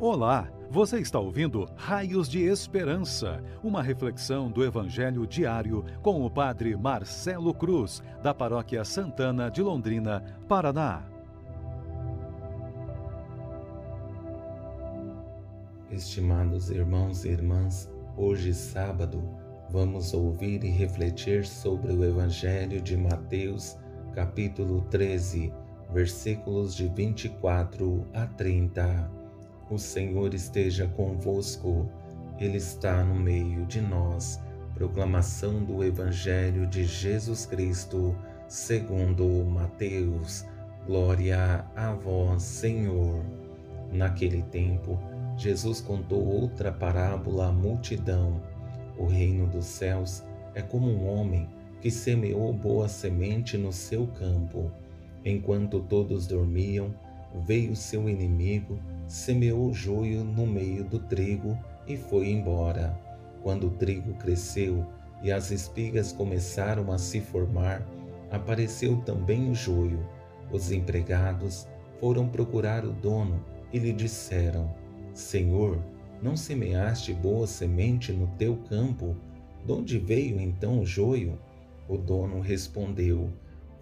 Olá, você está ouvindo Raios de Esperança, uma reflexão do Evangelho diário com o Padre Marcelo Cruz, da Paróquia Santana de Londrina, Paraná. Estimados irmãos e irmãs, hoje sábado, vamos ouvir e refletir sobre o Evangelho de Mateus, capítulo 13, versículos de 24 a 30. O Senhor esteja convosco, Ele está no meio de nós. Proclamação do Evangelho de Jesus Cristo, segundo Mateus. Glória a vós, Senhor. Naquele tempo, Jesus contou outra parábola à multidão. O reino dos céus é como um homem que semeou boa semente no seu campo. Enquanto todos dormiam, veio seu inimigo semeou joio no meio do trigo e foi embora. Quando o trigo cresceu e as espigas começaram a se formar, apareceu também o joio. Os empregados foram procurar o dono e lhe disseram: Senhor, não semeaste boa semente no teu campo? De onde veio então o joio? O dono respondeu: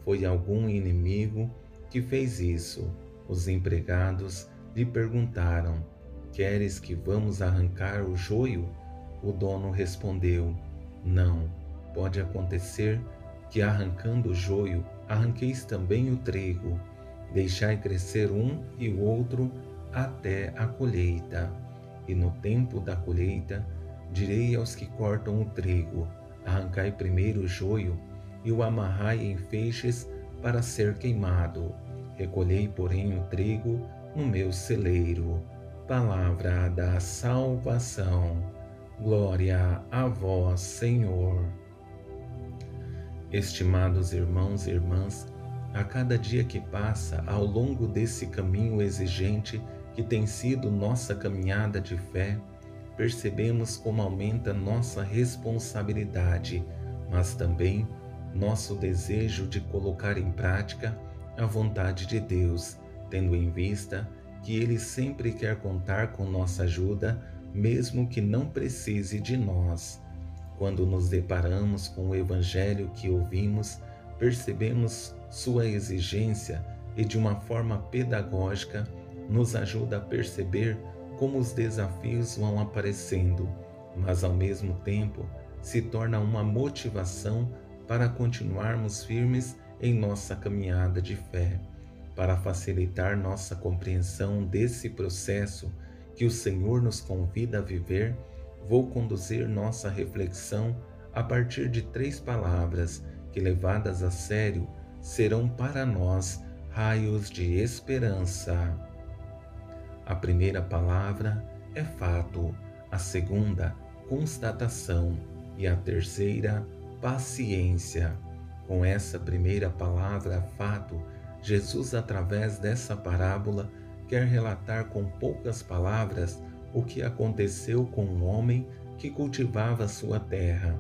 Foi algum inimigo que fez isso. Os empregados lhe perguntaram: Queres que vamos arrancar o joio? O dono respondeu: Não, pode acontecer que arrancando o joio, arranqueis também o trigo. Deixai crescer um e o outro até a colheita. E no tempo da colheita, direi aos que cortam o trigo: Arrancai primeiro o joio e o amarrai em feixes para ser queimado. Recolhei, porém, o trigo no meu celeiro. Palavra da salvação. Glória a vós, Senhor. Estimados irmãos e irmãs, a cada dia que passa ao longo desse caminho exigente que tem sido nossa caminhada de fé, percebemos como aumenta nossa responsabilidade, mas também nosso desejo de colocar em prática a vontade de Deus tendo em vista que Ele sempre quer contar com nossa ajuda, mesmo que não precise de nós. Quando nos deparamos com o Evangelho que ouvimos, percebemos sua exigência e, de uma forma pedagógica, nos ajuda a perceber como os desafios vão aparecendo, mas ao mesmo tempo se torna uma motivação para continuarmos firmes em nossa caminhada de fé. Para facilitar nossa compreensão desse processo que o Senhor nos convida a viver, vou conduzir nossa reflexão a partir de três palavras que, levadas a sério, serão para nós raios de esperança. A primeira palavra é fato, a segunda, constatação e a terceira, paciência. Com essa primeira palavra, fato, Jesus, através dessa parábola, quer relatar com poucas palavras o que aconteceu com um homem que cultivava sua terra.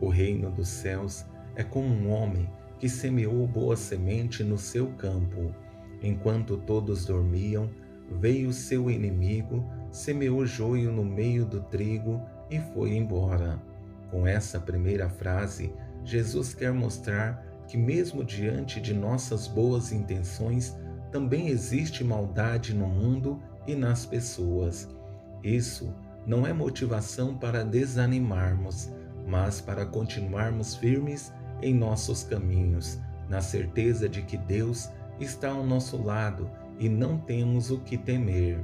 O reino dos céus é como um homem que semeou boa semente no seu campo. Enquanto todos dormiam, veio seu inimigo, semeou joio no meio do trigo e foi embora. Com essa primeira frase, Jesus quer mostrar que, mesmo diante de nossas boas intenções, também existe maldade no mundo e nas pessoas. Isso não é motivação para desanimarmos, mas para continuarmos firmes em nossos caminhos, na certeza de que Deus está ao nosso lado e não temos o que temer.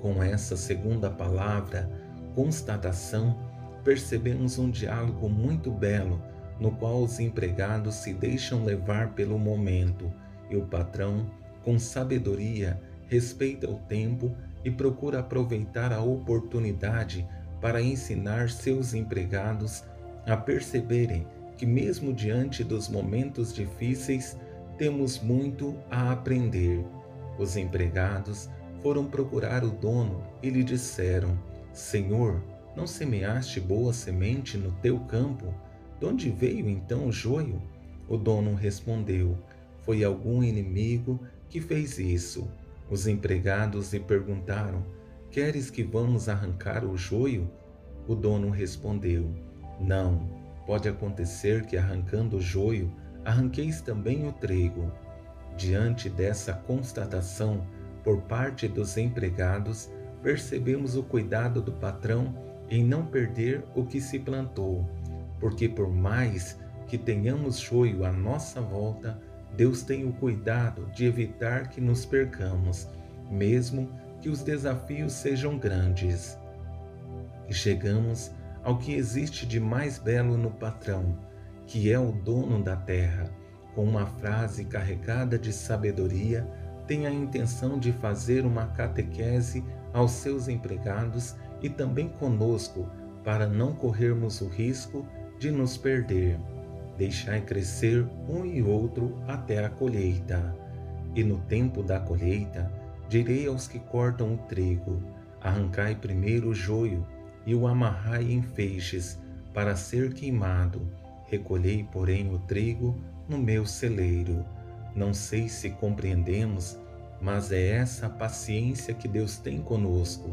Com essa segunda palavra, constatação, percebemos um diálogo muito belo no qual os empregados se deixam levar pelo momento e o patrão, com sabedoria, respeita o tempo e procura aproveitar a oportunidade para ensinar seus empregados a perceberem que, mesmo diante dos momentos difíceis, temos muito a aprender. Os empregados foram procurar o dono e lhe disseram: Senhor, não semeaste boa semente no teu campo? De onde veio então o joio? O dono respondeu: Foi algum inimigo que fez isso. Os empregados lhe perguntaram: Queres que vamos arrancar o joio? O dono respondeu: Não, pode acontecer que arrancando o joio, arranqueis também o trigo. Diante dessa constatação por parte dos empregados, percebemos o cuidado do patrão em não perder o que se plantou, porque por mais que tenhamos joio à nossa volta, Deus tem o cuidado de evitar que nos percamos, mesmo que os desafios sejam grandes. E chegamos ao que existe de mais belo no patrão, que é o dono da terra, com uma frase carregada de sabedoria, tem a intenção de fazer uma catequese aos seus empregados e também conosco, para não corrermos o risco de nos perder. Deixai crescer um e outro até a colheita. E no tempo da colheita, direi aos que cortam o trigo: arrancai primeiro o joio e o amarrai em feixes, para ser queimado. Recolhei, porém, o trigo no meu celeiro. Não sei se compreendemos, mas é essa a paciência que Deus tem conosco,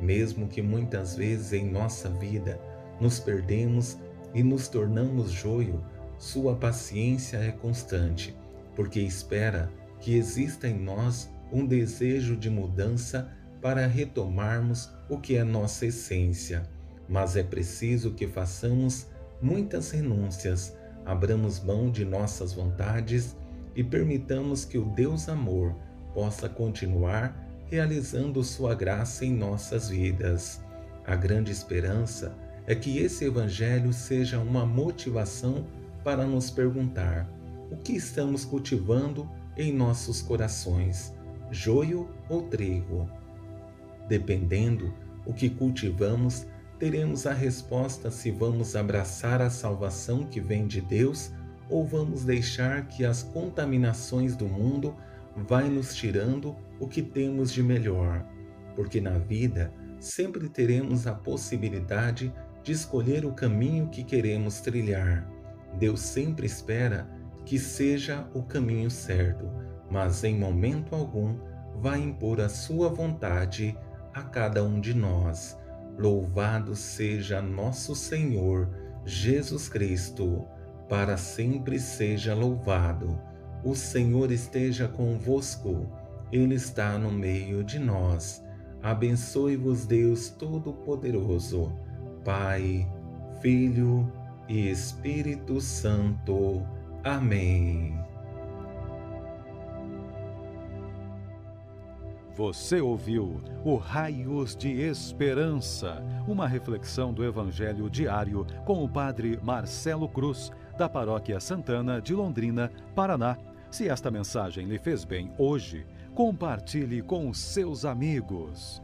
mesmo que muitas vezes em nossa vida nos perdemos e nos tornamos joio sua paciência é constante, porque espera que exista em nós um desejo de mudança para retomarmos o que é nossa essência. Mas é preciso que façamos muitas renúncias, abramos mão de nossas vontades e permitamos que o Deus Amor possa continuar realizando Sua graça em nossas vidas. A grande esperança é que esse Evangelho seja uma motivação para nos perguntar: o que estamos cultivando em nossos corações, joio ou trigo? Dependendo o que cultivamos, teremos a resposta se vamos abraçar a salvação que vem de Deus ou vamos deixar que as contaminações do mundo vai nos tirando o que temos de melhor. Porque na vida sempre teremos a possibilidade de escolher o caminho que queremos trilhar. Deus sempre espera que seja o caminho certo, mas em momento algum vai impor a sua vontade a cada um de nós. Louvado seja nosso Senhor Jesus Cristo, para sempre seja louvado. O Senhor esteja convosco, Ele está no meio de nós. Abençoe-vos, Deus Todo-Poderoso, Pai, Filho e Espírito Santo. Amém. Você ouviu o Raios de Esperança, uma reflexão do Evangelho diário com o Padre Marcelo Cruz, da Paróquia Santana de Londrina, Paraná. Se esta mensagem lhe fez bem hoje, compartilhe com seus amigos.